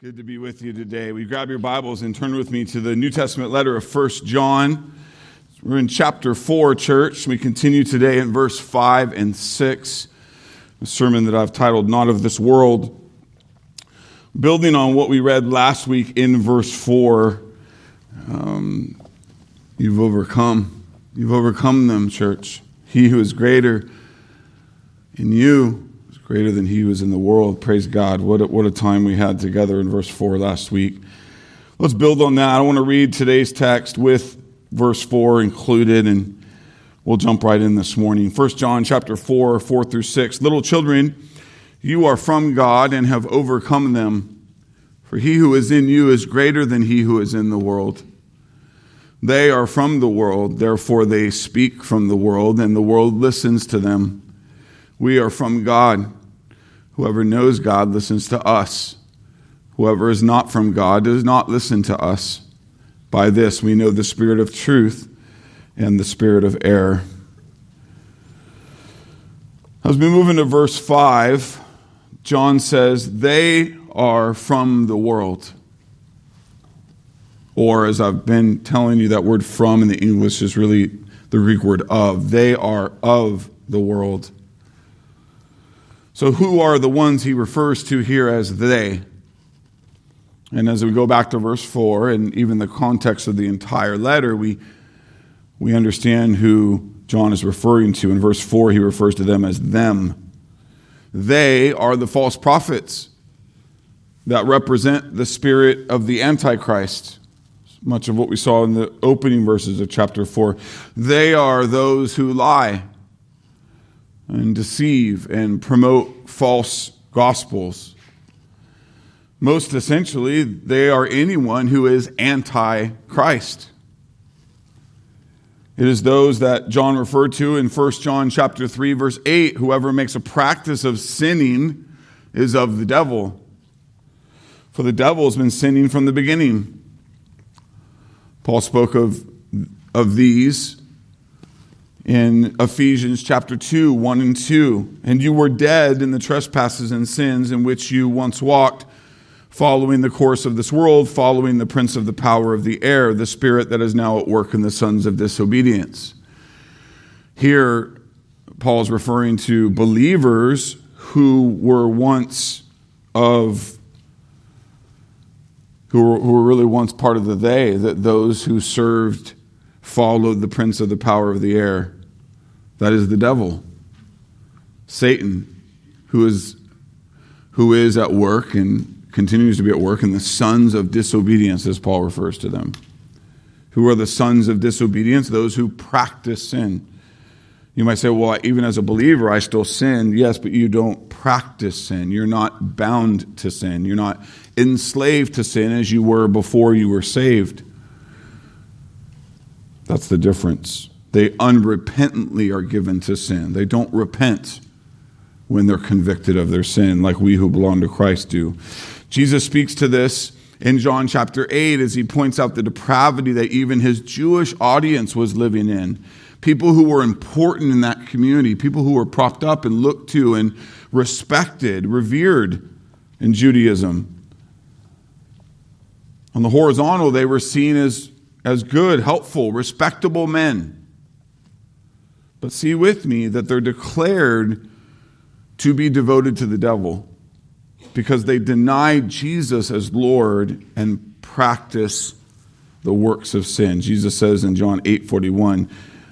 Good to be with you today. We grab your Bibles and turn with me to the New Testament letter of First John. We're in chapter 4, church. We continue today in verse 5 and 6, a sermon that I've titled Not of This World. Building on what we read last week in verse 4, um, you've overcome. You've overcome them, church. He who is greater in you greater than he was in the world. Praise God. What a, what a time we had together in verse 4 last week. Let's build on that. I want to read today's text with verse 4 included, and we'll jump right in this morning. 1 John chapter 4, 4 through 6. Little children, you are from God and have overcome them, for he who is in you is greater than he who is in the world. They are from the world, therefore they speak from the world, and the world listens to them. We are from God. Whoever knows God listens to us. Whoever is not from God does not listen to us. By this we know the spirit of truth and the spirit of error. As we move into verse 5, John says, They are from the world. Or, as I've been telling you, that word from in the English is really the Greek word of. They are of the world. So, who are the ones he refers to here as they? And as we go back to verse 4 and even the context of the entire letter, we, we understand who John is referring to. In verse 4, he refers to them as them. They are the false prophets that represent the spirit of the Antichrist. Much of what we saw in the opening verses of chapter 4. They are those who lie and deceive and promote false gospels. Most essentially, they are anyone who is anti Christ. It is those that John referred to in 1 John chapter 3 verse 8, whoever makes a practice of sinning is of the devil. For the devil has been sinning from the beginning. Paul spoke of, of these in Ephesians chapter 2, 1 and 2. And you were dead in the trespasses and sins in which you once walked, following the course of this world, following the prince of the power of the air, the spirit that is now at work in the sons of disobedience. Here, Paul is referring to believers who were once of who were, who were really once part of the they, that those who served followed the prince of the power of the air. That is the devil, Satan, who is, who is at work and continues to be at work, and the sons of disobedience, as Paul refers to them. Who are the sons of disobedience? Those who practice sin. You might say, well, even as a believer, I still sin. Yes, but you don't practice sin. You're not bound to sin. You're not enslaved to sin as you were before you were saved. That's the difference. They unrepentantly are given to sin. They don't repent when they're convicted of their sin, like we who belong to Christ do. Jesus speaks to this in John chapter 8 as he points out the depravity that even his Jewish audience was living in. People who were important in that community, people who were propped up and looked to and respected, revered in Judaism. On the horizontal, they were seen as, as good, helpful, respectable men. But see with me that they're declared to be devoted to the devil because they deny Jesus as Lord and practice the works of sin. Jesus says in John 8 41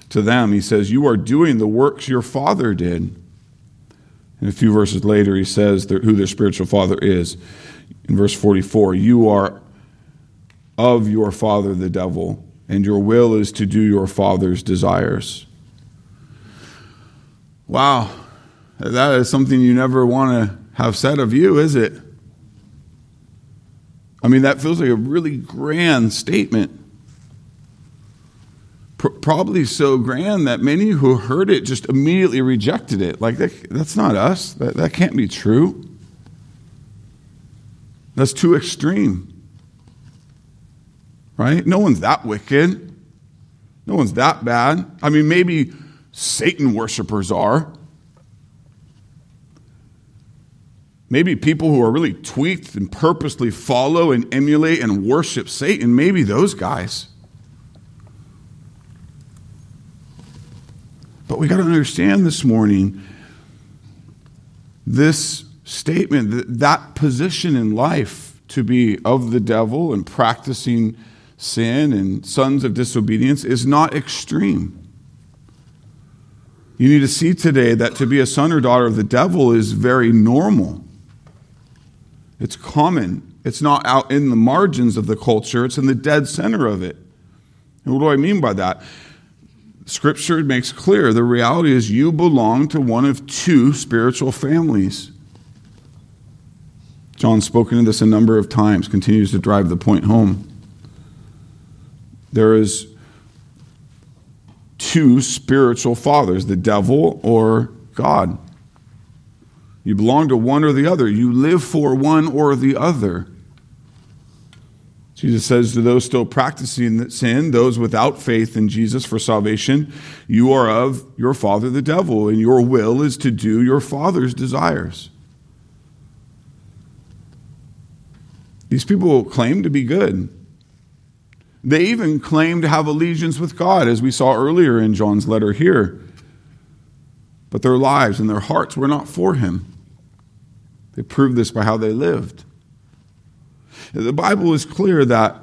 to them, He says, You are doing the works your father did. And a few verses later, He says who their spiritual father is. In verse 44, You are of your father the devil, and your will is to do your father's desires. Wow, that is something you never want to have said of you, is it? I mean, that feels like a really grand statement. probably so grand that many who heard it just immediately rejected it. Like, that, that's not us. That, that can't be true. That's too extreme. Right? No one's that wicked. No one's that bad. I mean, maybe Satan worshippers are. maybe people who are really tweaked and purposely follow and emulate and worship Satan, maybe those guys. But we got to understand this morning this statement, that, that position in life to be of the devil and practicing sin and sons of disobedience is not extreme. You need to see today that to be a son or daughter of the devil is very normal. It's common. It's not out in the margins of the culture, it's in the dead center of it. And what do I mean by that? Scripture makes clear the reality is you belong to one of two spiritual families. John's spoken of this a number of times, continues to drive the point home. There is two spiritual fathers, the devil or God. You belong to one or the other. You live for one or the other. Jesus says to those still practicing sin, those without faith in Jesus for salvation, you are of your father the devil, and your will is to do your father's desires. These people claim to be good. They even claim to have allegiance with God, as we saw earlier in John's letter here. But their lives and their hearts were not for him. They proved this by how they lived. The Bible is clear that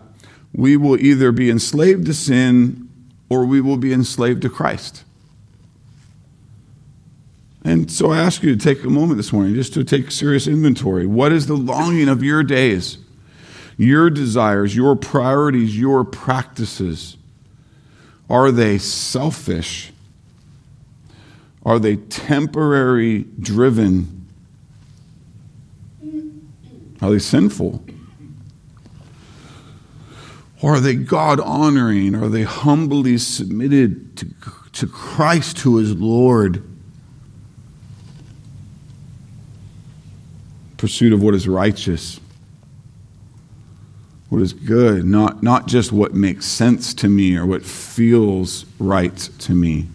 we will either be enslaved to sin or we will be enslaved to Christ. And so I ask you to take a moment this morning just to take a serious inventory. What is the longing of your days, your desires, your priorities, your practices? Are they selfish? Are they temporary driven? Are they sinful? Or are they God honoring? Are they humbly submitted to, to Christ who is Lord? Pursuit of what is righteous, what is good, not, not just what makes sense to me or what feels right to me.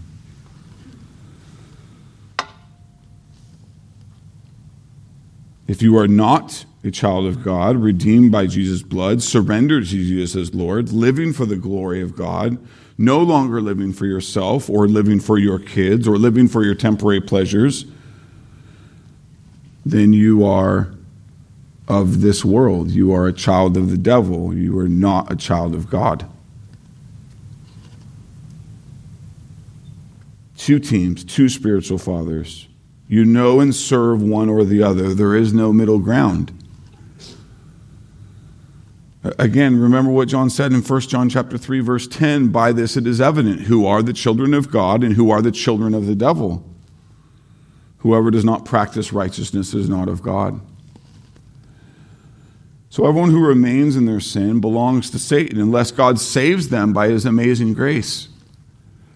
If you are not a child of God, redeemed by Jesus' blood, surrendered to Jesus as Lord, living for the glory of God, no longer living for yourself or living for your kids or living for your temporary pleasures, then you are of this world. You are a child of the devil. You are not a child of God. Two teams, two spiritual fathers. You know and serve one or the other. There is no middle ground. Again, remember what John said in 1 John chapter 3 verse 10, by this it is evident who are the children of God and who are the children of the devil. Whoever does not practice righteousness is not of God. So everyone who remains in their sin belongs to Satan unless God saves them by his amazing grace.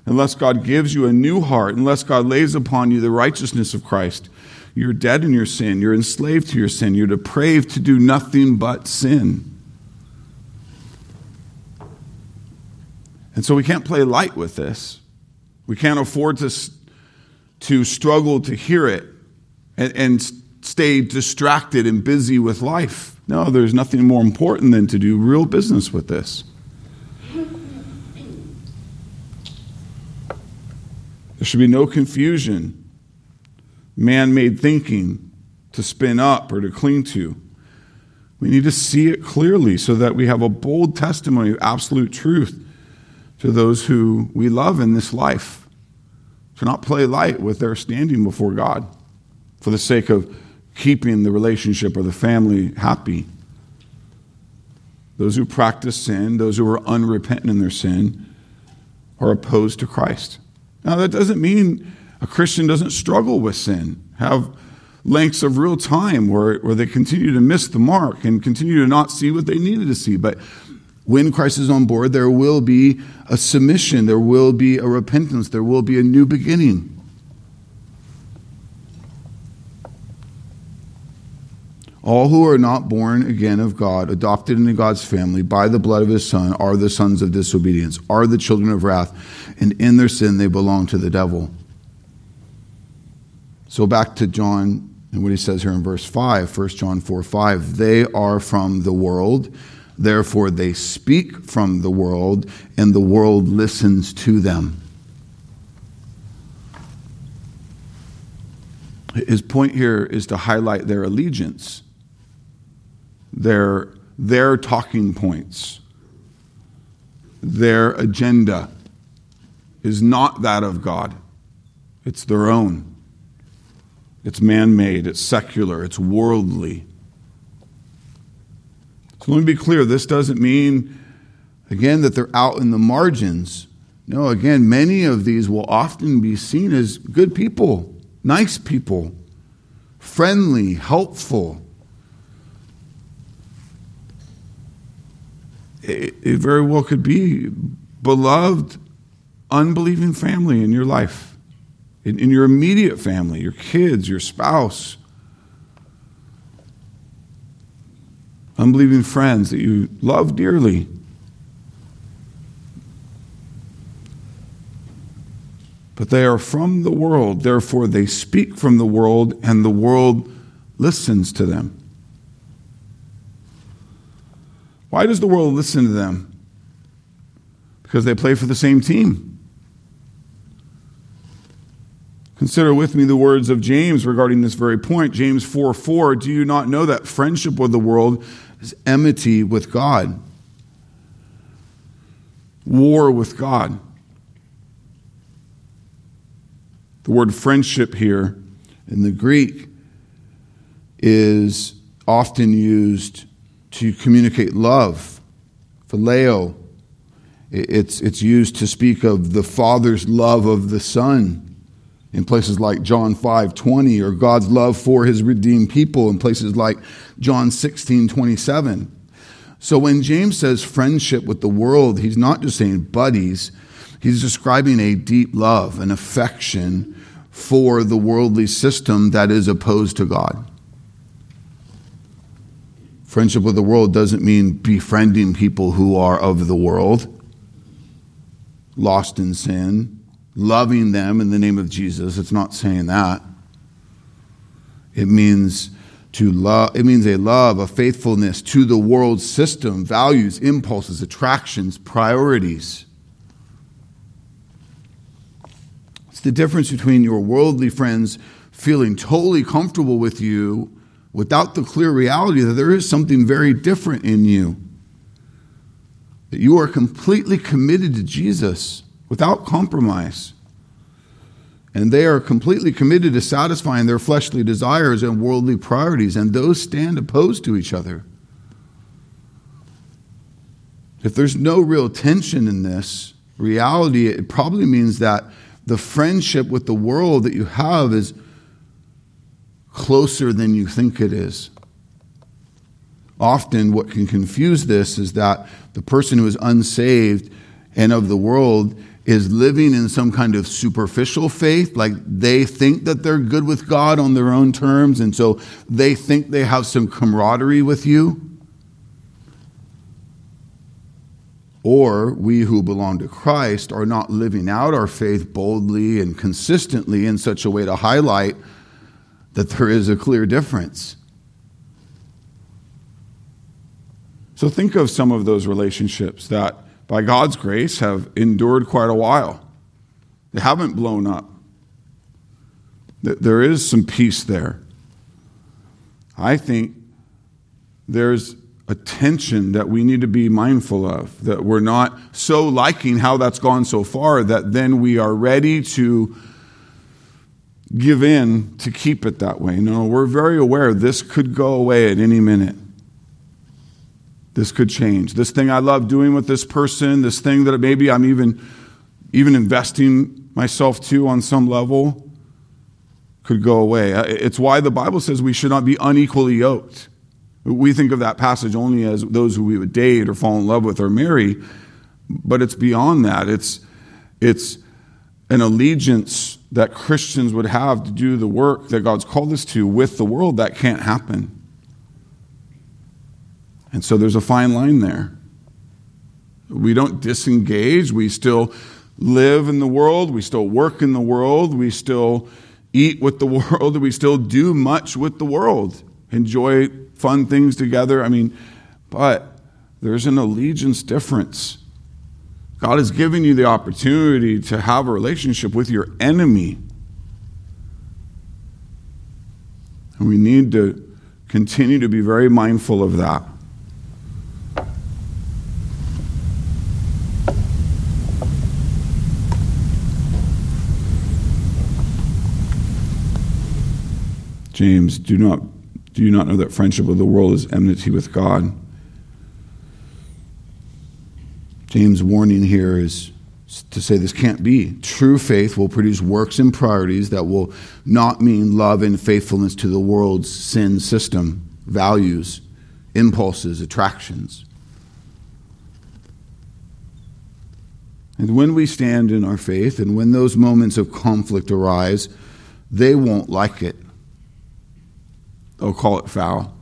Unless God gives you a new heart, unless God lays upon you the righteousness of Christ. You're dead in your sin. You're enslaved to your sin. You're depraved to do nothing but sin. And so we can't play light with this. We can't afford to, to struggle to hear it and, and stay distracted and busy with life. No, there's nothing more important than to do real business with this. There should be no confusion, man made thinking to spin up or to cling to. We need to see it clearly so that we have a bold testimony of absolute truth to those who we love in this life. To not play light with their standing before God for the sake of keeping the relationship or the family happy. Those who practice sin, those who are unrepentant in their sin, are opposed to Christ. Now, that doesn't mean a Christian doesn't struggle with sin, have lengths of real time where, where they continue to miss the mark and continue to not see what they needed to see. But when Christ is on board, there will be a submission, there will be a repentance, there will be a new beginning. All who are not born again of God, adopted into God's family by the blood of his Son, are the sons of disobedience, are the children of wrath, and in their sin they belong to the devil. So back to John And what he says here in verse 5, 1 John 4 5, they are from the world, therefore they speak from the world, and the world listens to them. His point here is to highlight their allegiance, their, their talking points, their agenda is not that of God, it's their own. It's man made, it's secular, it's worldly. So let me be clear this doesn't mean, again, that they're out in the margins. No, again, many of these will often be seen as good people, nice people, friendly, helpful. It, it very well could be beloved, unbelieving family in your life in, in your immediate family, your kids, your spouse, unbelieving friends that you love dearly. But they are from the world, therefore they speak from the world, and the world listens to them. Why does the world listen to them? Because they play for the same team. Consider with me the words of James regarding this very point. James 4 4 Do you not know that friendship with the world is enmity with God? War with God. The word friendship here in the Greek is often used to communicate love, phileo. It's, it's used to speak of the Father's love of the Son in places like John 5 20, or God's love for his redeemed people in places like John 16 27. So when James says friendship with the world, he's not just saying buddies, he's describing a deep love, an affection for the worldly system that is opposed to God. Friendship with the world doesn't mean befriending people who are of the world, lost in sin, loving them in the name of Jesus. It's not saying that. It means to love it means a love, a faithfulness to the world system, values, impulses, attractions, priorities. It's the difference between your worldly friends feeling totally comfortable with you without the clear reality that there is something very different in you. That you are completely committed to Jesus without compromise. And they are completely committed to satisfying their fleshly desires and worldly priorities, and those stand opposed to each other. If there's no real tension in this reality, it probably means that the friendship with the world that you have is closer than you think it is. Often, what can confuse this is that the person who is unsaved and of the world is living in some kind of superficial faith, like they think that they're good with God on their own terms, and so they think they have some camaraderie with you. Or we who belong to Christ are not living out our faith boldly and consistently in such a way to highlight that there is a clear difference. So think of some of those relationships that by God's grace, have endured quite a while. They haven't blown up. There is some peace there. I think there's a tension that we need to be mindful of, that we're not so liking how that's gone so far that then we are ready to give in to keep it that way. No, we're very aware this could go away at any minute this could change. This thing I love doing with this person, this thing that maybe I'm even, even investing myself to on some level, could go away. Uh, it's why the Bible says we should not be unequally yoked. We think of that passage only as those who we would date or fall in love with or marry, but it's beyond that. It's, it's an allegiance that Christians would have to do the work that God's called us to with the world. That can't happen. And so there's a fine line there. We don't disengage. We still live in the world. We still work in the world. We still eat with the world, we still do much with the world, enjoy fun things together. I mean, but there's an allegiance difference. God has given you the opportunity to have a relationship with your enemy. And we need to continue to be very mindful of that. James, do not do you not know that friendship with the world is enmity with God? James' warning here is to say this can't be. True faith will produce works and priorities that will not mean love and faithfulness to the world's sin system, values, impulses, attractions. And when we stand in our faith and when those moments of conflict arise, they won't like it. They'll call it foul.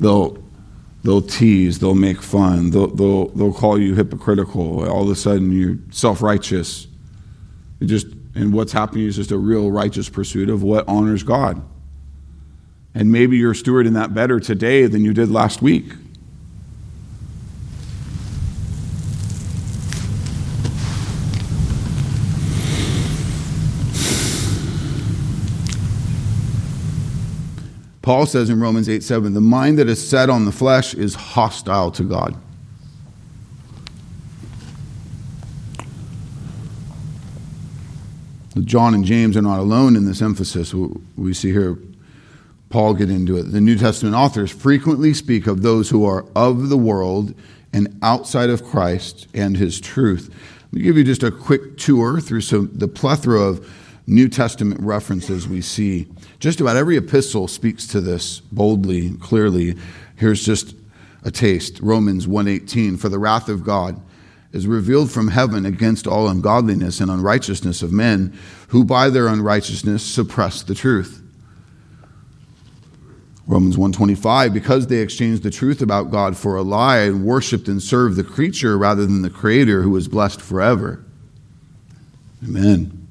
They'll, they'll tease, they'll make fun, they'll, they'll, they'll call you hypocritical. All of a sudden, you're self righteous. just, and what's happening is just a real righteous pursuit of what honors God. And maybe you're stewarding that better today than you did last week. Paul says in Romans 8 7, the mind that is set on the flesh is hostile to God. John and James are not alone in this emphasis. We see here Paul get into it. The New Testament authors frequently speak of those who are of the world and outside of Christ and his truth. Let me give you just a quick tour through some, the plethora of New Testament references we see. Just about every epistle speaks to this boldly, clearly. Here's just a taste. Romans 1:18 for the wrath of God is revealed from heaven against all ungodliness and unrighteousness of men who by their unrighteousness suppress the truth. Romans 125 because they exchanged the truth about God for a lie and worshiped and served the creature rather than the creator who is blessed forever. Amen.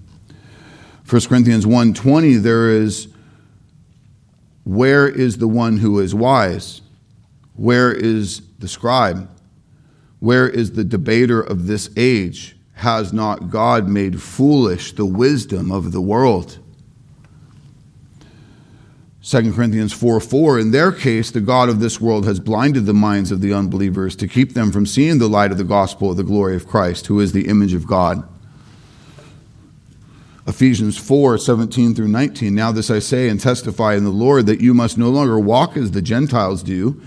1 Corinthians 1:20 there is where is the one who is wise? Where is the scribe? Where is the debater of this age? Has not God made foolish the wisdom of the world? 2 Corinthians 4 4, in their case, the God of this world has blinded the minds of the unbelievers to keep them from seeing the light of the gospel of the glory of Christ, who is the image of God. Ephesians 4 17 through 19. Now, this I say and testify in the Lord that you must no longer walk as the Gentiles do,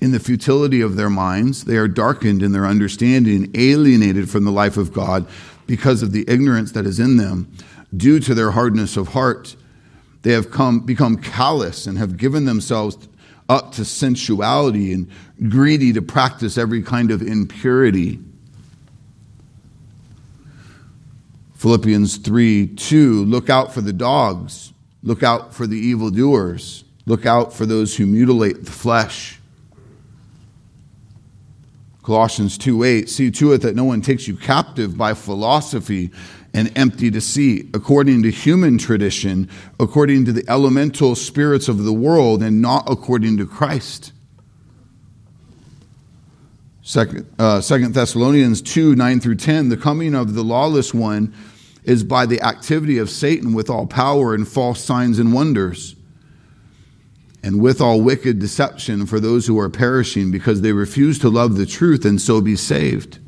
in the futility of their minds. They are darkened in their understanding, alienated from the life of God because of the ignorance that is in them, due to their hardness of heart. They have come, become callous and have given themselves up to sensuality and greedy to practice every kind of impurity. Philippians 3 2, look out for the dogs, look out for the evildoers, look out for those who mutilate the flesh. Colossians 2 8, see to it that no one takes you captive by philosophy and empty deceit, according to human tradition, according to the elemental spirits of the world, and not according to Christ. Second, uh, Thessalonians 2 9 through 10, the coming of the lawless one is by the activity of Satan with all power and false signs and wonders, and with all wicked deception for those who are perishing because they refuse to love the truth and so be saved.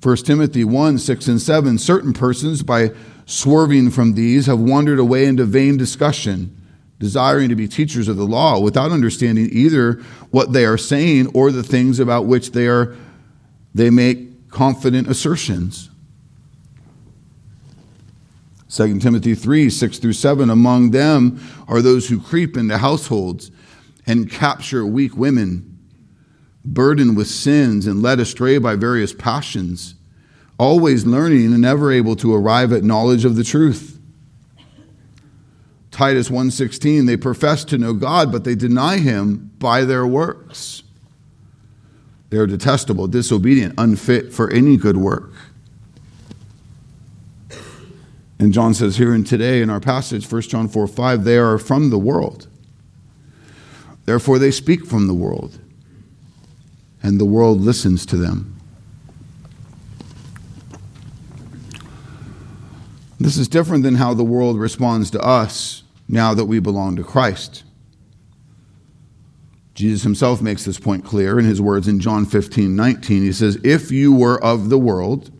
1 Timothy 1 6 and 7 Certain persons, by swerving from these, have wandered away into vain discussion desiring to be teachers of the law without understanding either what they are saying or the things about which they are they make confident assertions 2 timothy 3 6 through 7 among them are those who creep into households and capture weak women burdened with sins and led astray by various passions always learning and never able to arrive at knowledge of the truth Titus 1:16 they profess to know God but they deny him by their works. They are detestable, disobedient, unfit for any good work. And John says here and today in our passage, 1 John 4 5, they are from the world. Therefore, they speak from the world, and the world listens to them. This is different than how the world responds to us now that we belong to Christ. Jesus himself makes this point clear in his words in John 15 19. He says, If you were of the world,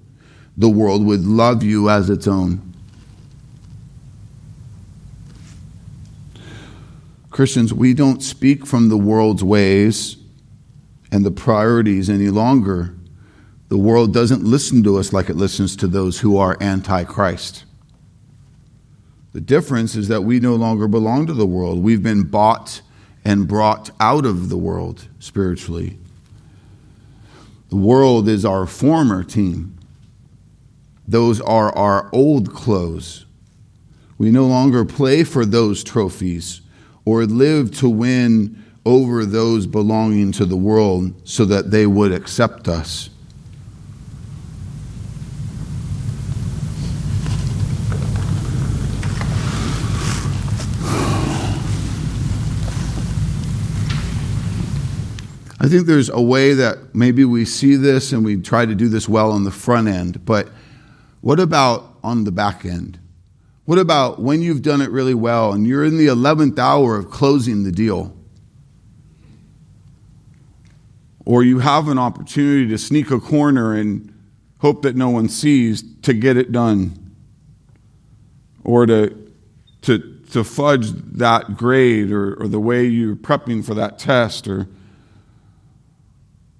the world would love you as its own. Christians, we don't speak from the world's ways and the priorities any longer. The world doesn't listen to us like it listens to those who are anti Christ. The difference is that we no longer belong to the world. We've been bought and brought out of the world spiritually. The world is our former team, those are our old clothes. We no longer play for those trophies or live to win over those belonging to the world so that they would accept us. I think there's a way that maybe we see this and we try to do this well on the front end, but what about on the back end? What about when you've done it really well and you're in the 11th hour of closing the deal? Or you have an opportunity to sneak a corner and hope that no one sees to get it done. Or to, to, to fudge that grade or, or the way you're prepping for that test or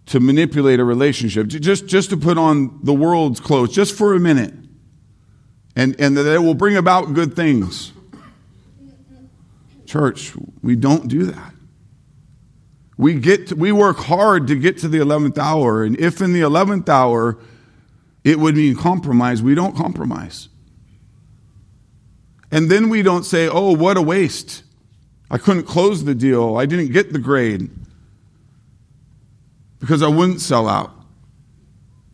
to manipulate a relationship, just, just to put on the world's clothes, just for a minute and, and that it will bring about good things. Church, we don't do that. We, get to, we work hard to get to the 11th hour, and if in the 11th hour it would mean compromise, we don't compromise. And then we don't say, oh, what a waste. I couldn't close the deal. I didn't get the grade because I wouldn't sell out.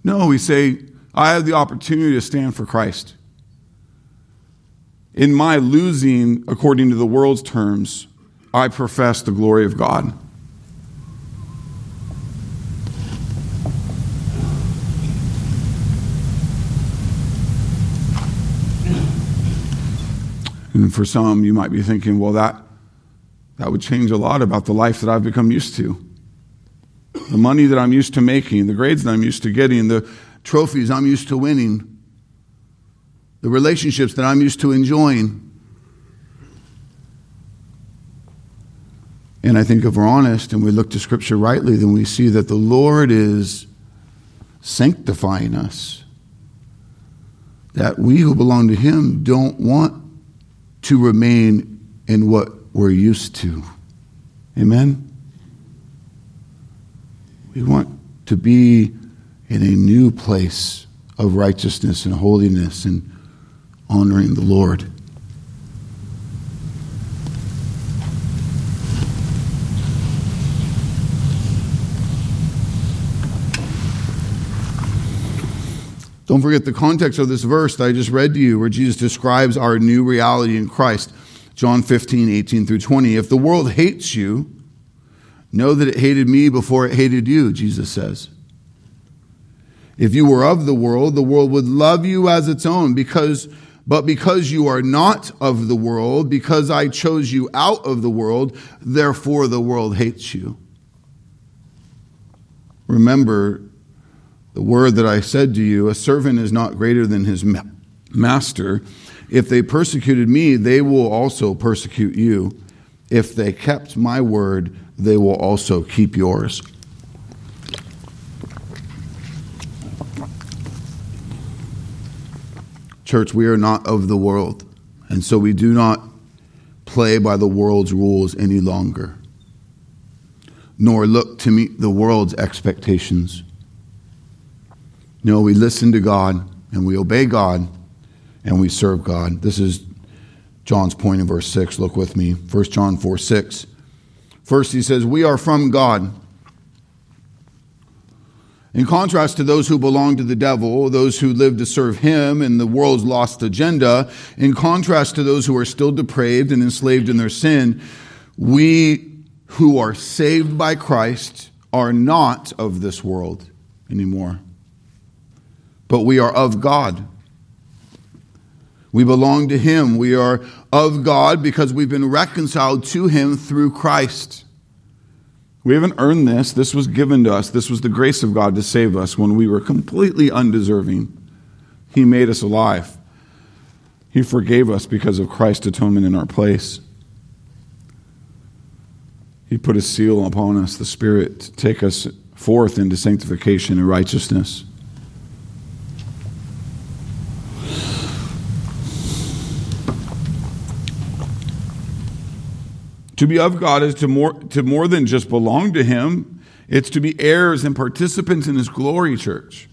No, we say, I have the opportunity to stand for Christ in my losing, according to the world's terms, I profess the glory of God. And for some, you might be thinking, well, that, that would change a lot about the life that I've become used to. The money that I'm used to making, the grades that I'm used to getting, the trophies I'm used to winning the relationships that I'm used to enjoying. And I think if we're honest and we look to Scripture rightly, then we see that the Lord is sanctifying us. That we who belong to Him don't want to remain in what we're used to. Amen? We want to be in a new place of righteousness and holiness and honoring the Lord. Don't forget the context of this verse that I just read to you, where Jesus describes our new reality in Christ. John 15, 18 through 20. If the world hates you, know that it hated me before it hated you, Jesus says. If you were of the world, the world would love you as its own because but because you are not of the world, because I chose you out of the world, therefore the world hates you. Remember the word that I said to you a servant is not greater than his master. If they persecuted me, they will also persecute you. If they kept my word, they will also keep yours. Church, we are not of the world, and so we do not play by the world's rules any longer, nor look to meet the world's expectations. No, we listen to God and we obey God and we serve God. This is John's point in verse 6. Look with me. 1 John 4 6. First, he says, We are from God. In contrast to those who belong to the devil, those who live to serve him and the world's lost agenda, in contrast to those who are still depraved and enslaved in their sin, we who are saved by Christ are not of this world anymore, but we are of God. We belong to him. We are of God because we've been reconciled to him through Christ. We haven't earned this. This was given to us. This was the grace of God to save us when we were completely undeserving. He made us alive. He forgave us because of Christ's atonement in our place. He put a seal upon us, the Spirit, to take us forth into sanctification and righteousness. To be of God is to more, to more than just belong to Him, it's to be heirs and participants in His glory, church.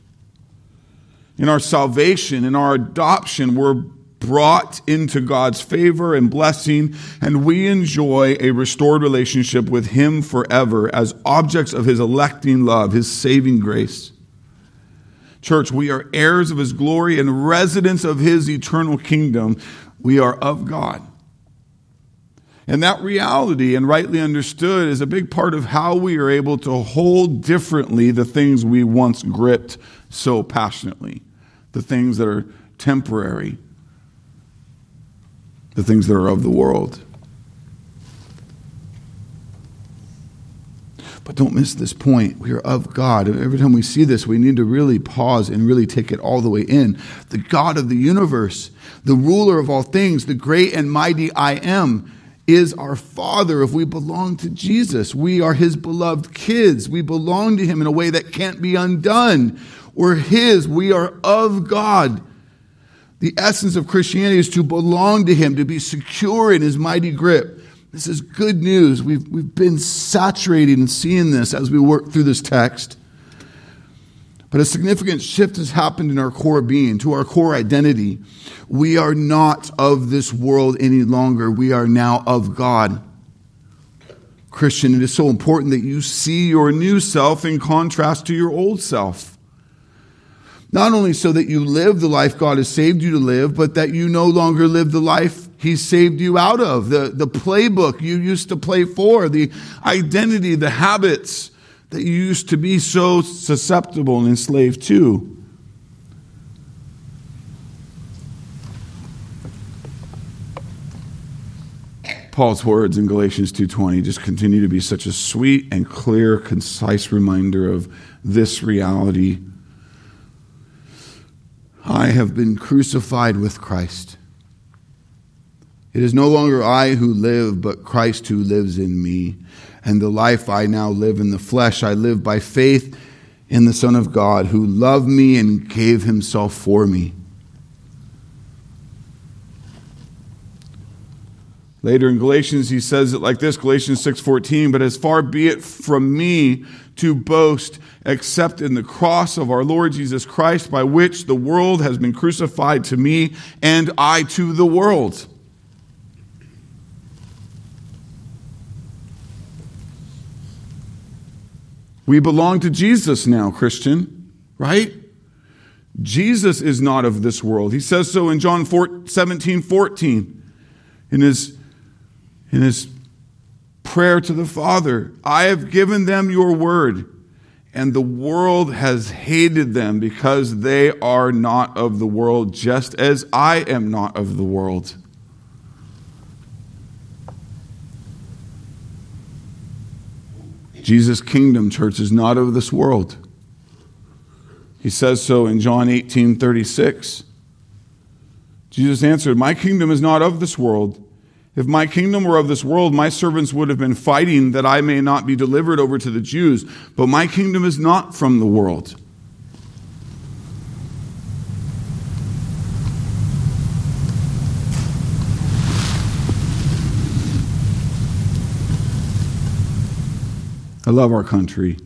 In our salvation, in our adoption, we're brought into God's favor and blessing, and we enjoy a restored relationship with Him forever as objects of His electing love, His saving grace. Church, we are heirs of His glory and residents of His eternal kingdom. We are of God. And that reality, and rightly understood, is a big part of how we are able to hold differently the things we once gripped so passionately, the things that are temporary, the things that are of the world. But don't miss this point. We are of God. Every time we see this, we need to really pause and really take it all the way in. The God of the universe, the ruler of all things, the great and mighty I am is our Father if we belong to Jesus. We are His beloved kids. We belong to Him in a way that can't be undone. We're His. We are of God. The essence of Christianity is to belong to Him, to be secure in His mighty grip. This is good news. We've, we've been saturated in seeing this as we work through this text. But a significant shift has happened in our core being, to our core identity. We are not of this world any longer. We are now of God. Christian, it is so important that you see your new self in contrast to your old self. Not only so that you live the life God has saved you to live, but that you no longer live the life He saved you out of. The, the playbook you used to play for, the identity, the habits, that you used to be so susceptible and enslaved to. Paul's words in Galatians 2:20 just continue to be such a sweet and clear, concise reminder of this reality. I have been crucified with Christ. It is no longer I who live, but Christ who lives in me and the life I now live in the flesh, I live by faith in the Son of God who loved me and gave himself for me. Later in Galatians he says it like this Galatians 6:14 but as far be it from me to boast except in the cross of our Lord Jesus Christ by which the world has been crucified to me and I to the world. We belong to Jesus now, Christian, right? Jesus is not of this world. He says so in John 4, 17, 14. In his, in his prayer to the Father, I have given them your word, and the world has hated them because they are not of the world, just as I am not of the world. Jesus' kingdom, church, is not of this world. He says so in John 18 36. Jesus answered, My kingdom is not of this world. If my kingdom were of this world, my servants would have been fighting that I may not be delivered over to the Jews. But my kingdom is not from the world. I love our country.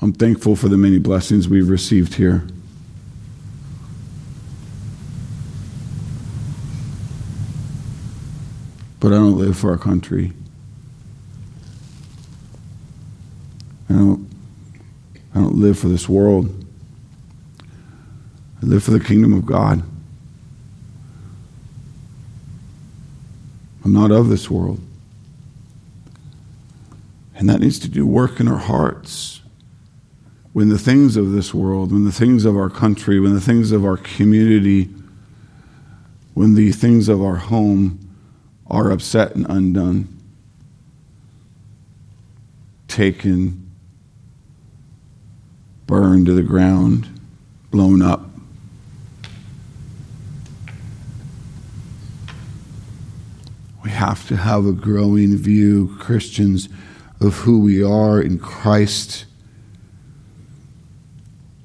I'm thankful for the many blessings we've received here. But I don't live for our country. I don't I don't live for this world. I live for the kingdom of God. I'm not of this world. And that needs to do work in our hearts. When the things of this world, when the things of our country, when the things of our community, when the things of our home are upset and undone, taken, burned to the ground, blown up. We have to have a growing view, Christians, of who we are in Christ.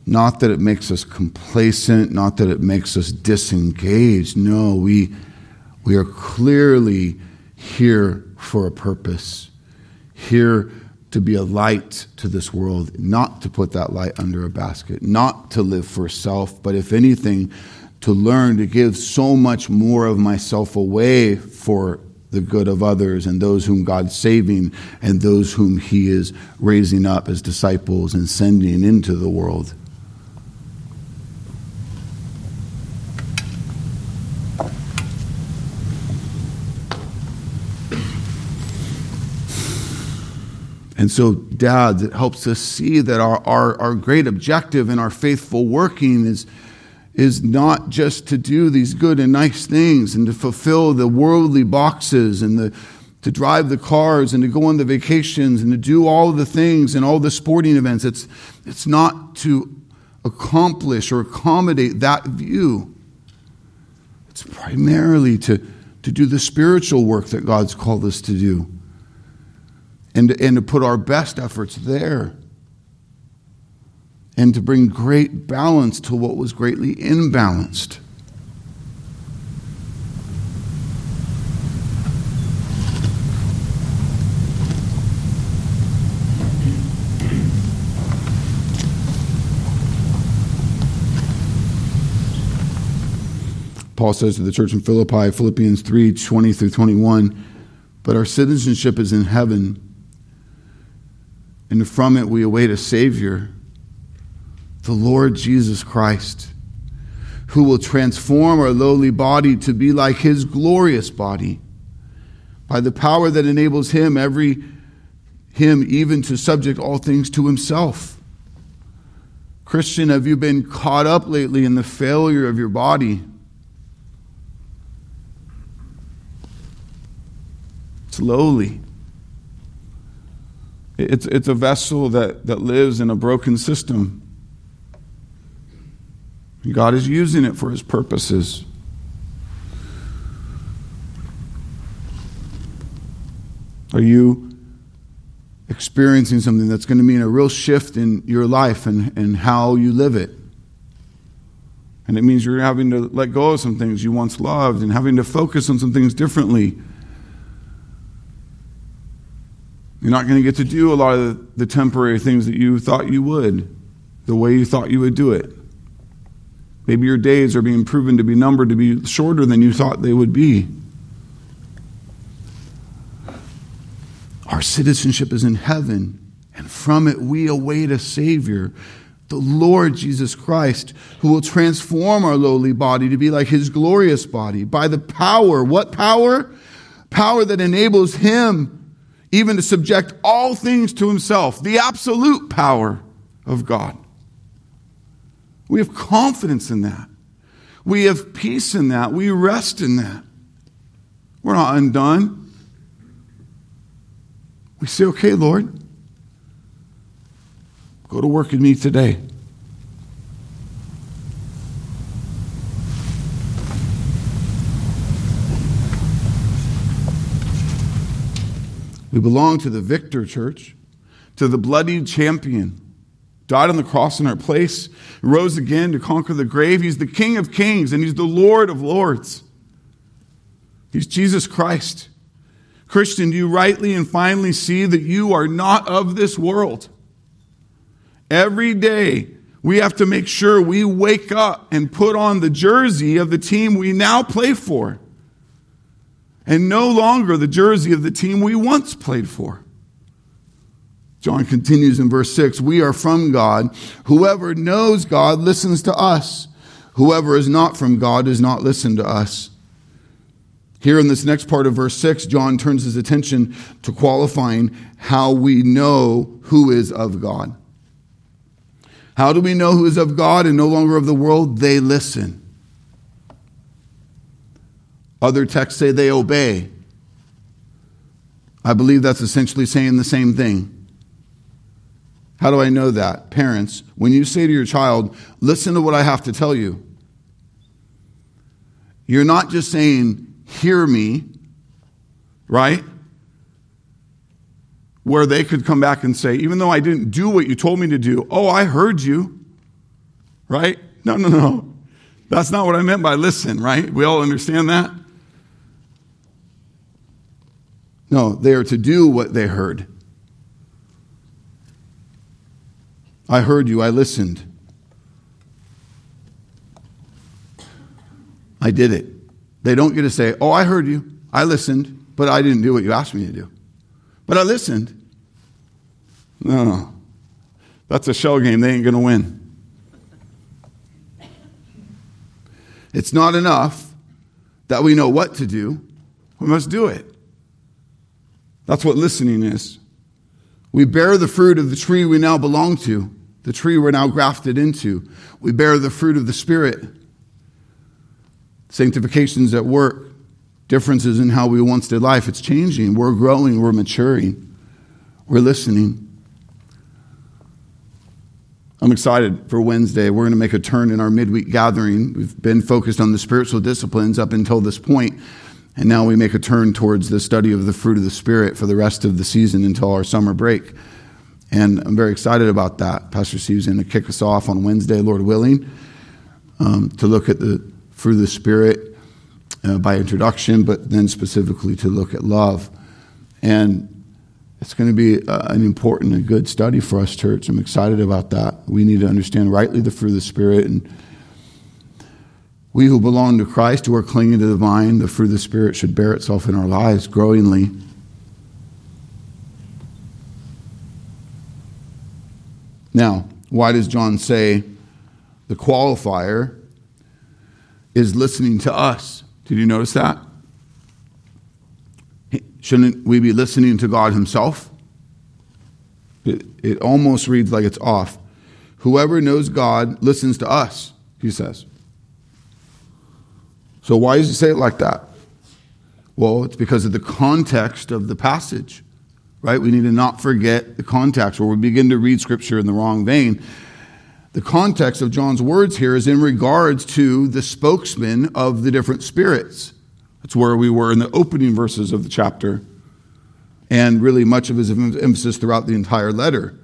Not that it makes us complacent, not that it makes us disengaged. No, we, we are clearly here for a purpose, here to be a light to this world, not to put that light under a basket, not to live for self, but if anything, to learn to give so much more of myself away for the good of others and those whom God's saving and those whom He is raising up as disciples and sending into the world. And so, Dad, it helps us see that our, our, our great objective in our faithful working is is not just to do these good and nice things and to fulfill the worldly boxes and the, to drive the cars and to go on the vacations and to do all the things and all the sporting events. It's, it's not to accomplish or accommodate that view. It's primarily to, to do the spiritual work that God's called us to do and, and to put our best efforts there and to bring great balance to what was greatly imbalanced. Paul says to the church in Philippi, Philippians 3 20 through 21, but our citizenship is in heaven, and from it we await a Savior the Lord Jesus Christ, who will transform our lowly body to be like his glorious body by the power that enables him every him even to subject all things to himself. Christian, have you been caught up lately in the failure of your body? It's lowly. It's, it's a vessel that, that lives in a broken system. God is using it for his purposes. Are you experiencing something that's going to mean a real shift in your life and, and how you live it? And it means you're having to let go of some things you once loved and having to focus on some things differently. You're not going to get to do a lot of the temporary things that you thought you would, the way you thought you would do it. Maybe your days are being proven to be numbered to be shorter than you thought they would be. Our citizenship is in heaven, and from it we await a Savior, the Lord Jesus Christ, who will transform our lowly body to be like his glorious body by the power. What power? Power that enables him even to subject all things to himself, the absolute power of God. We have confidence in that. We have peace in that. We rest in that. We're not undone. We say, okay, Lord, go to work in me today. We belong to the victor church, to the bloodied champion died on the cross in our place, rose again to conquer the grave. He's the King of kings and He's the Lord of lords. He's Jesus Christ. Christian, do you rightly and finally see that you are not of this world? Every day, we have to make sure we wake up and put on the jersey of the team we now play for, and no longer the jersey of the team we once played for. John continues in verse 6 We are from God. Whoever knows God listens to us. Whoever is not from God does not listen to us. Here in this next part of verse 6, John turns his attention to qualifying how we know who is of God. How do we know who is of God and no longer of the world? They listen. Other texts say they obey. I believe that's essentially saying the same thing. How do I know that? Parents, when you say to your child, listen to what I have to tell you, you're not just saying, hear me, right? Where they could come back and say, even though I didn't do what you told me to do, oh, I heard you, right? No, no, no. That's not what I meant by listen, right? We all understand that? No, they are to do what they heard. I heard you, I listened. I did it. They don't get to say, Oh, I heard you, I listened, but I didn't do what you asked me to do. But I listened. No, no. That's a shell game. They ain't going to win. It's not enough that we know what to do, we must do it. That's what listening is. We bear the fruit of the tree we now belong to, the tree we're now grafted into. We bear the fruit of the Spirit. Sanctification's at work. Differences in how we once did life. It's changing. We're growing. We're maturing. We're listening. I'm excited for Wednesday. We're going to make a turn in our midweek gathering. We've been focused on the spiritual disciplines up until this. And now we make a turn towards the study of the fruit of the Spirit for the rest of the season until our summer break. And I'm very excited about that. Pastor Steve's going to kick us off on Wednesday, Lord willing, um, to look at the fruit of the Spirit uh, by introduction, but then specifically to look at love. And it's going to be uh, an important and good study for us, church. I'm excited about that. We need to understand rightly the fruit of the Spirit and we who belong to Christ, who are clinging to the vine, the fruit of the Spirit should bear itself in our lives growingly. Now, why does John say the qualifier is listening to us? Did you notice that? Shouldn't we be listening to God Himself? It, it almost reads like it's off. Whoever knows God listens to us, he says. So, why does he say it like that? Well, it's because of the context of the passage, right? We need to not forget the context where we begin to read scripture in the wrong vein. The context of John's words here is in regards to the spokesman of the different spirits. That's where we were in the opening verses of the chapter, and really much of his emphasis throughout the entire letter.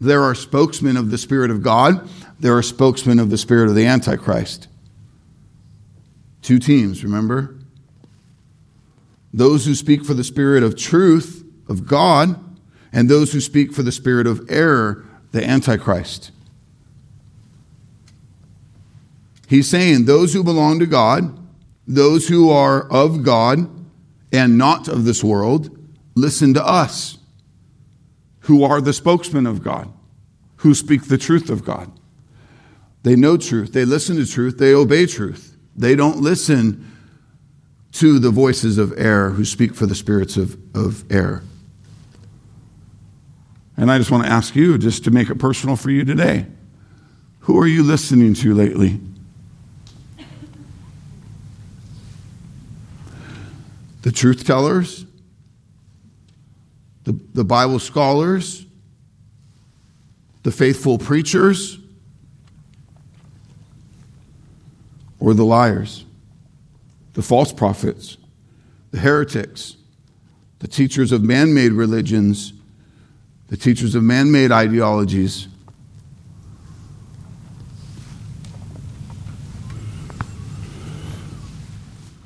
There are spokesmen of the Spirit of God, there are spokesmen of the Spirit of the Antichrist. Two teams, remember? Those who speak for the spirit of truth, of God, and those who speak for the spirit of error, the Antichrist. He's saying those who belong to God, those who are of God and not of this world, listen to us, who are the spokesmen of God, who speak the truth of God. They know truth, they listen to truth, they obey truth. They don't listen to the voices of error who speak for the spirits of, of error. And I just want to ask you, just to make it personal for you today, who are you listening to lately? The truth tellers? The, the Bible scholars? The faithful preachers? or the liars, the false prophets, the heretics, the teachers of man made religions, the teachers of man made ideologies.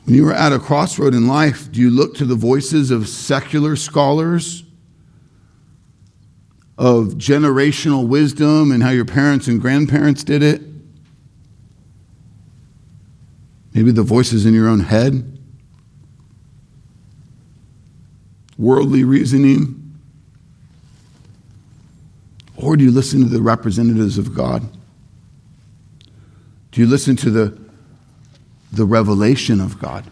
When you are at a crossroad in life, do you look to the voices of secular scholars, of generational wisdom and how your parents and grandparents did it? Maybe the voices in your own head, worldly reasoning. Or do you listen to the representatives of God? Do you listen to the, the revelation of God?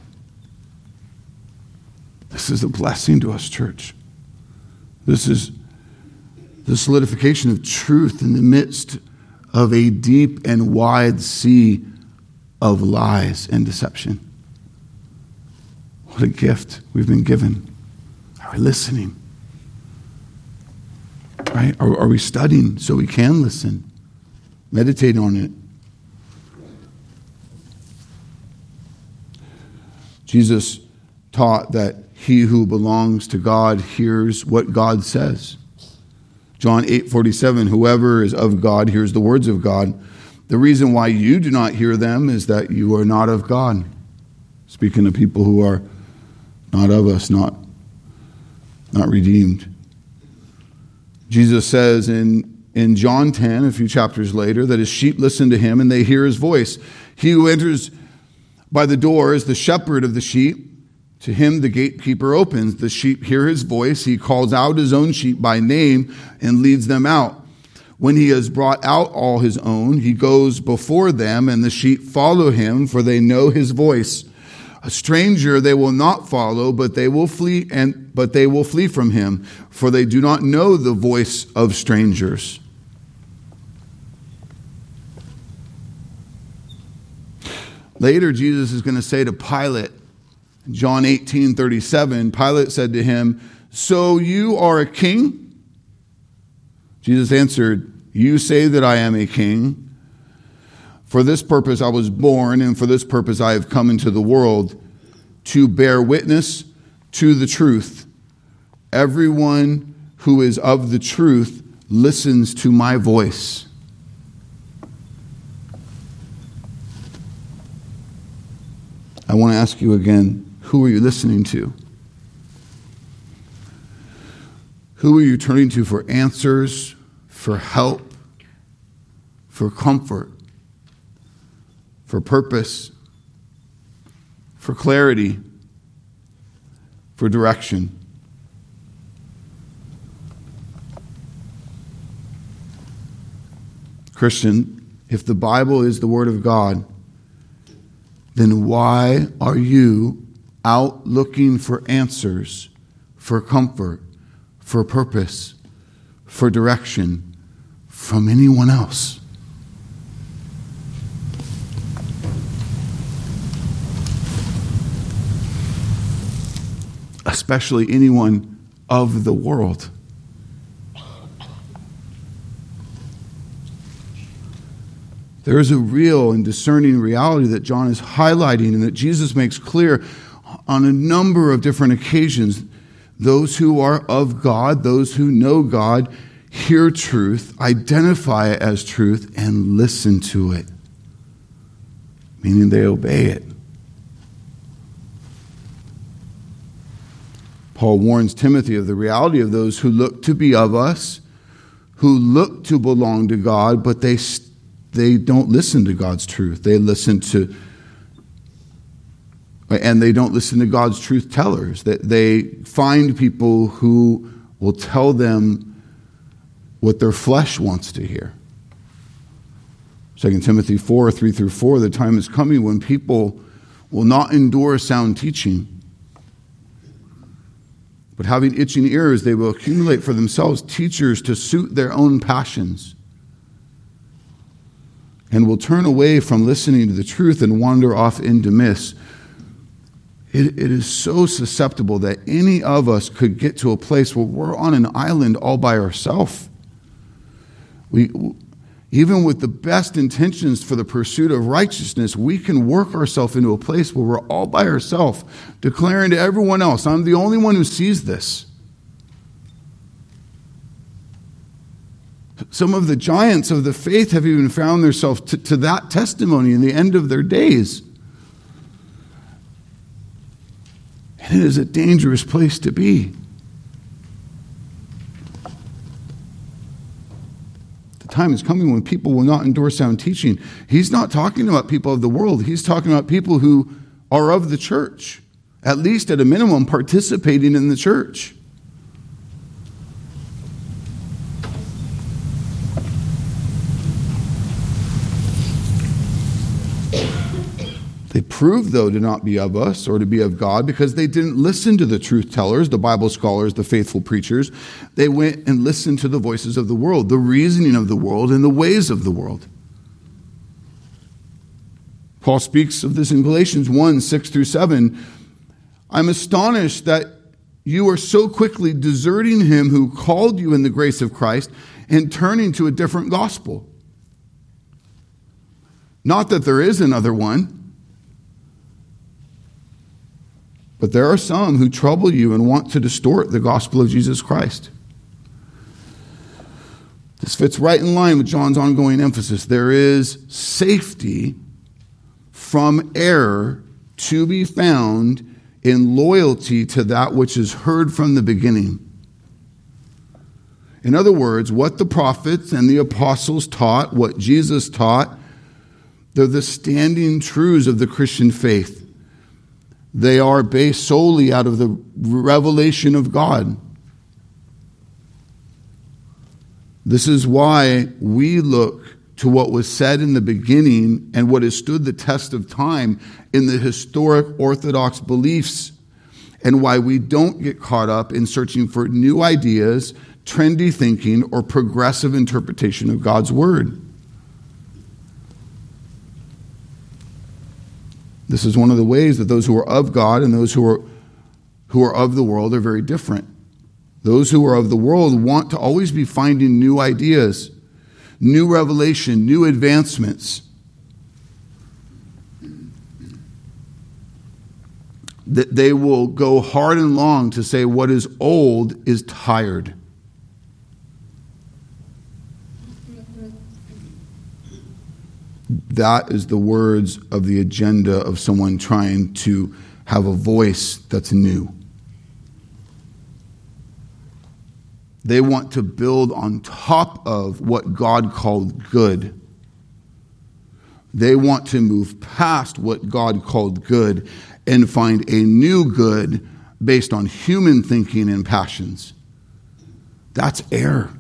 This is a blessing to us, church. This is the solidification of truth in the midst of a deep and wide sea of lies and deception. What a gift we've been given. Are we listening? Right? Are, are we studying so we can listen? Meditate on it. Jesus taught that he who belongs to God hears what God says. John 8 47, whoever is of God hears the words of God. The reason why you do not hear them is that you are not of God. Speaking of people who are not of us, not, not redeemed. Jesus says in, in John 10, a few chapters later, that his sheep listen to him and they hear his voice. He who enters by the door is the shepherd of the sheep. To him the gatekeeper opens. The sheep hear his voice. He calls out his own sheep by name and leads them out. When he has brought out all his own, he goes before them, and the sheep follow him, for they know his voice. A stranger they will not follow, but they will flee and but they will flee from him, for they do not know the voice of strangers. Later, Jesus is going to say to Pilate, John 18 37, Pilate said to him, So you are a king? Jesus answered, You say that I am a king. For this purpose I was born, and for this purpose I have come into the world to bear witness to the truth. Everyone who is of the truth listens to my voice. I want to ask you again who are you listening to? Who are you turning to for answers, for help, for comfort, for purpose, for clarity, for direction? Christian, if the Bible is the Word of God, then why are you out looking for answers, for comfort, for purpose, for direction from anyone else. Especially anyone of the world. There is a real and discerning reality that John is highlighting and that Jesus makes clear on a number of different occasions. Those who are of God, those who know God, hear truth, identify it as truth, and listen to it, meaning they obey it. Paul warns Timothy of the reality of those who look to be of us, who look to belong to God, but they, they don't listen to God's truth. They listen to and they don't listen to God's truth tellers. That they find people who will tell them what their flesh wants to hear. 2 Timothy 4 3 through 4, the time is coming when people will not endure sound teaching. But having itching ears, they will accumulate for themselves teachers to suit their own passions and will turn away from listening to the truth and wander off into myths it, it is so susceptible that any of us could get to a place where we're on an island all by ourselves. We, even with the best intentions for the pursuit of righteousness, we can work ourselves into a place where we're all by ourselves, declaring to everyone else, I'm the only one who sees this. Some of the giants of the faith have even found themselves to, to that testimony in the end of their days. And it is a dangerous place to be. Time is coming when people will not endure sound teaching. He's not talking about people of the world, he's talking about people who are of the church, at least at a minimum, participating in the church. They proved, though, to not be of us or to be of God because they didn't listen to the truth tellers, the Bible scholars, the faithful preachers. They went and listened to the voices of the world, the reasoning of the world, and the ways of the world. Paul speaks of this in Galatians 1 6 through 7. I'm astonished that you are so quickly deserting him who called you in the grace of Christ and turning to a different gospel. Not that there is another one, but there are some who trouble you and want to distort the gospel of Jesus Christ. This fits right in line with John's ongoing emphasis. There is safety from error to be found in loyalty to that which is heard from the beginning. In other words, what the prophets and the apostles taught, what Jesus taught, they're the standing truths of the Christian faith. They are based solely out of the revelation of God. This is why we look to what was said in the beginning and what has stood the test of time in the historic Orthodox beliefs, and why we don't get caught up in searching for new ideas, trendy thinking, or progressive interpretation of God's Word. This is one of the ways that those who are of God and those who are, who are of the world are very different. Those who are of the world want to always be finding new ideas new revelation, new advancements. That they will go hard and long to say what is old is tired. That is the words of the agenda of someone trying to have a voice that's new. They want to build on top of what God called good. They want to move past what God called good and find a new good based on human thinking and passions. That's error.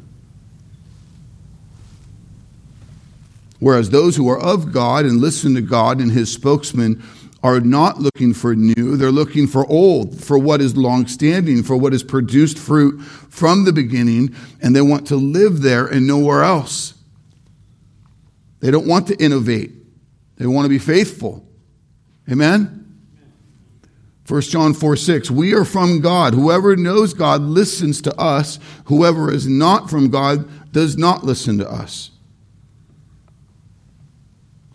Whereas those who are of God and listen to God and his spokesman are not looking for new, they're looking for old, for what is long standing, for what has produced fruit from the beginning, and they want to live there and nowhere else. They don't want to innovate, they want to be faithful. Amen? 1 John 4 6, we are from God. Whoever knows God listens to us. Whoever is not from God does not listen to us.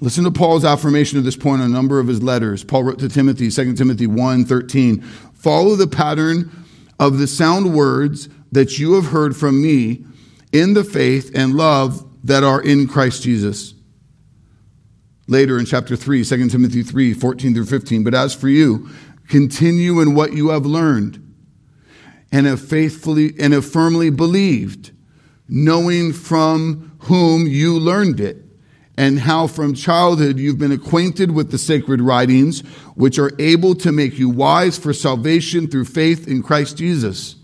Listen to Paul's affirmation of this point in a number of his letters. Paul wrote to Timothy, 2 Timothy 1 13. Follow the pattern of the sound words that you have heard from me in the faith and love that are in Christ Jesus. Later in chapter 3, 2 Timothy 3 14 through 15. But as for you, continue in what you have learned and have faithfully and have firmly believed, knowing from whom you learned it and how from childhood you've been acquainted with the sacred writings, which are able to make you wise for salvation through faith in Christ Jesus.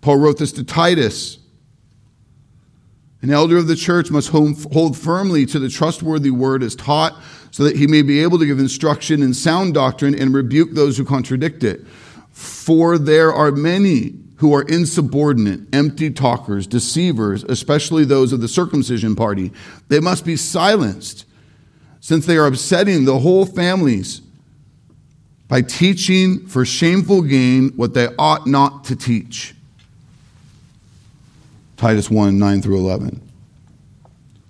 Paul wrote this to Titus. An elder of the church must hold firmly to the trustworthy word as taught, so that he may be able to give instruction in sound doctrine and rebuke those who contradict it. For there are many who are insubordinate, empty talkers, deceivers, especially those of the circumcision party. They must be silenced, since they are upsetting the whole families by teaching for shameful gain what they ought not to teach. Titus 1 9 through 11.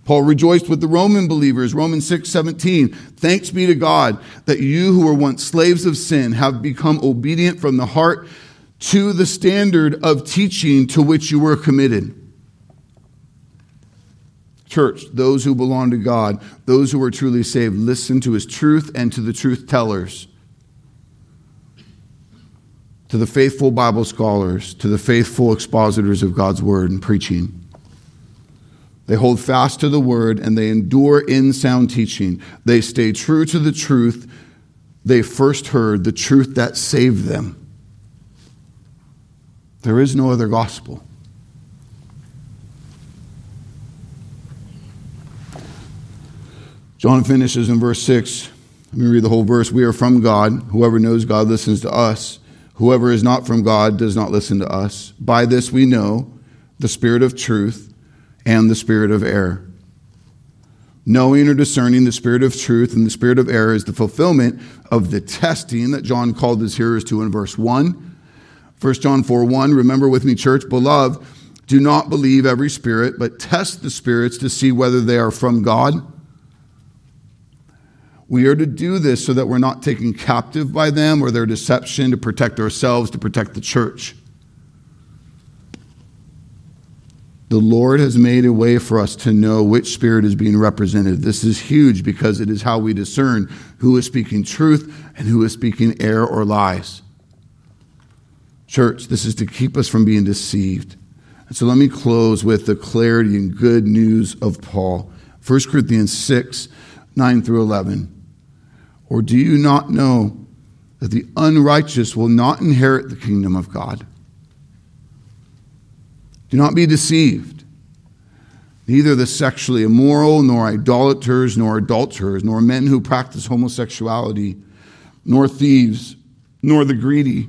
Paul rejoiced with the Roman believers, Romans 6 17. Thanks be to God that you who were once slaves of sin have become obedient from the heart to the standard of teaching to which you were committed. Church, those who belong to God, those who are truly saved, listen to his truth and to the truth tellers, to the faithful Bible scholars, to the faithful expositors of God's word and preaching. They hold fast to the word and they endure in sound teaching. They stay true to the truth they first heard, the truth that saved them. There is no other gospel. John finishes in verse 6. Let me read the whole verse. We are from God. Whoever knows God listens to us. Whoever is not from God does not listen to us. By this we know the spirit of truth and the spirit of error. Knowing or discerning the spirit of truth and the spirit of error is the fulfillment of the testing that John called his hearers to in verse 1. 1 John 4 1, remember with me, church, beloved, do not believe every spirit, but test the spirits to see whether they are from God. We are to do this so that we're not taken captive by them or their deception to protect ourselves, to protect the church. The Lord has made a way for us to know which spirit is being represented. This is huge because it is how we discern who is speaking truth and who is speaking error or lies. Church, this is to keep us from being deceived. And so let me close with the clarity and good news of Paul. 1 Corinthians 6, 9 through 11. Or do you not know that the unrighteous will not inherit the kingdom of God? Do not be deceived. Neither the sexually immoral, nor idolaters, nor adulterers, nor men who practice homosexuality, nor thieves, nor the greedy,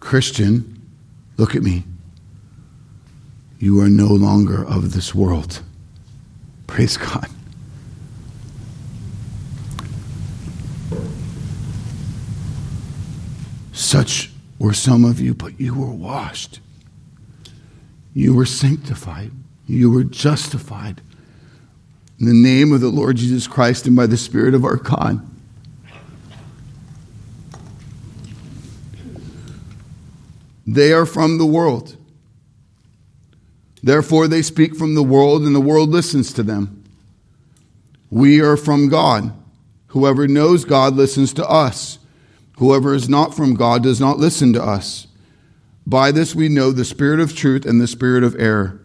Christian, look at me. You are no longer of this world. Praise God. Such were some of you, but you were washed. You were sanctified. You were justified in the name of the Lord Jesus Christ and by the Spirit of our God. They are from the world. Therefore, they speak from the world, and the world listens to them. We are from God. Whoever knows God listens to us. Whoever is not from God does not listen to us. By this we know the spirit of truth and the spirit of error.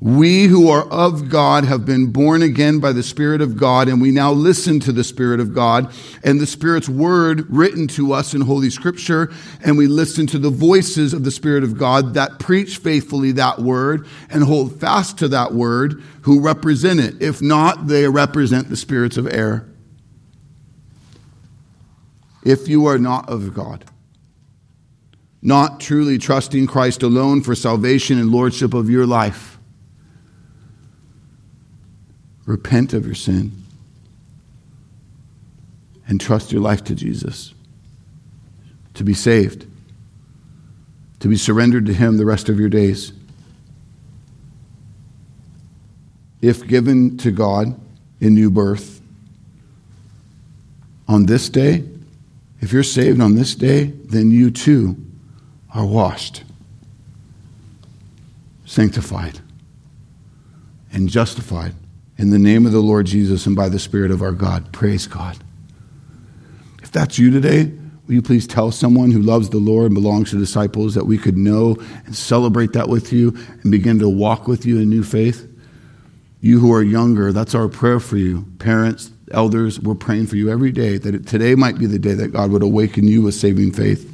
We who are of God have been born again by the Spirit of God, and we now listen to the Spirit of God and the Spirit's word written to us in Holy Scripture, and we listen to the voices of the Spirit of God that preach faithfully that word and hold fast to that word who represent it. If not, they represent the spirits of error. If you are not of God, not truly trusting Christ alone for salvation and lordship of your life, repent of your sin, and trust your life to Jesus to be saved, to be surrendered to Him the rest of your days. If given to God in new birth, on this day, if you're saved on this day, then you too are washed, sanctified, and justified in the name of the Lord Jesus and by the Spirit of our God. Praise God. If that's you today, will you please tell someone who loves the Lord and belongs to disciples that we could know and celebrate that with you and begin to walk with you in new faith? You who are younger, that's our prayer for you. Parents, elders, we're praying for you every day that today might be the day that God would awaken you with saving faith.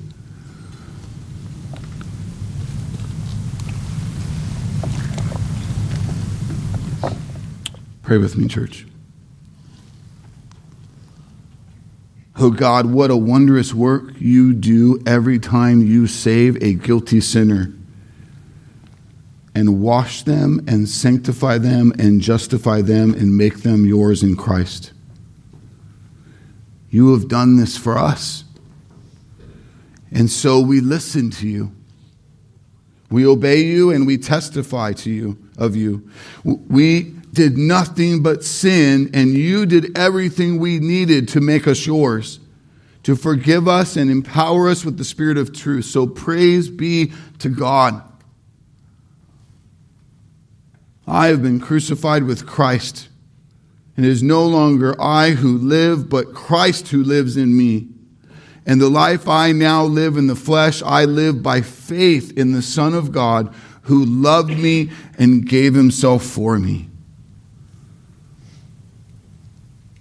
Pray with me, church. Oh God, what a wondrous work you do every time you save a guilty sinner and wash them and sanctify them and justify them and make them yours in Christ. You have done this for us. And so we listen to you. We obey you and we testify to you of you. We did nothing but sin, and you did everything we needed to make us yours, to forgive us and empower us with the Spirit of truth. So praise be to God. I have been crucified with Christ. And it is no longer I who live, but Christ who lives in me. And the life I now live in the flesh, I live by faith in the Son of God who loved me and gave himself for me.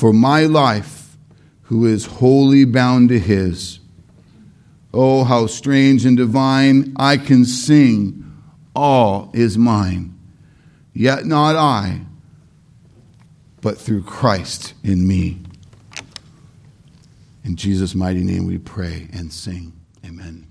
For my life, who is wholly bound to his, oh, how strange and divine I can sing, all is mine. Yet not I, but through Christ in me. In Jesus' mighty name we pray and sing. Amen.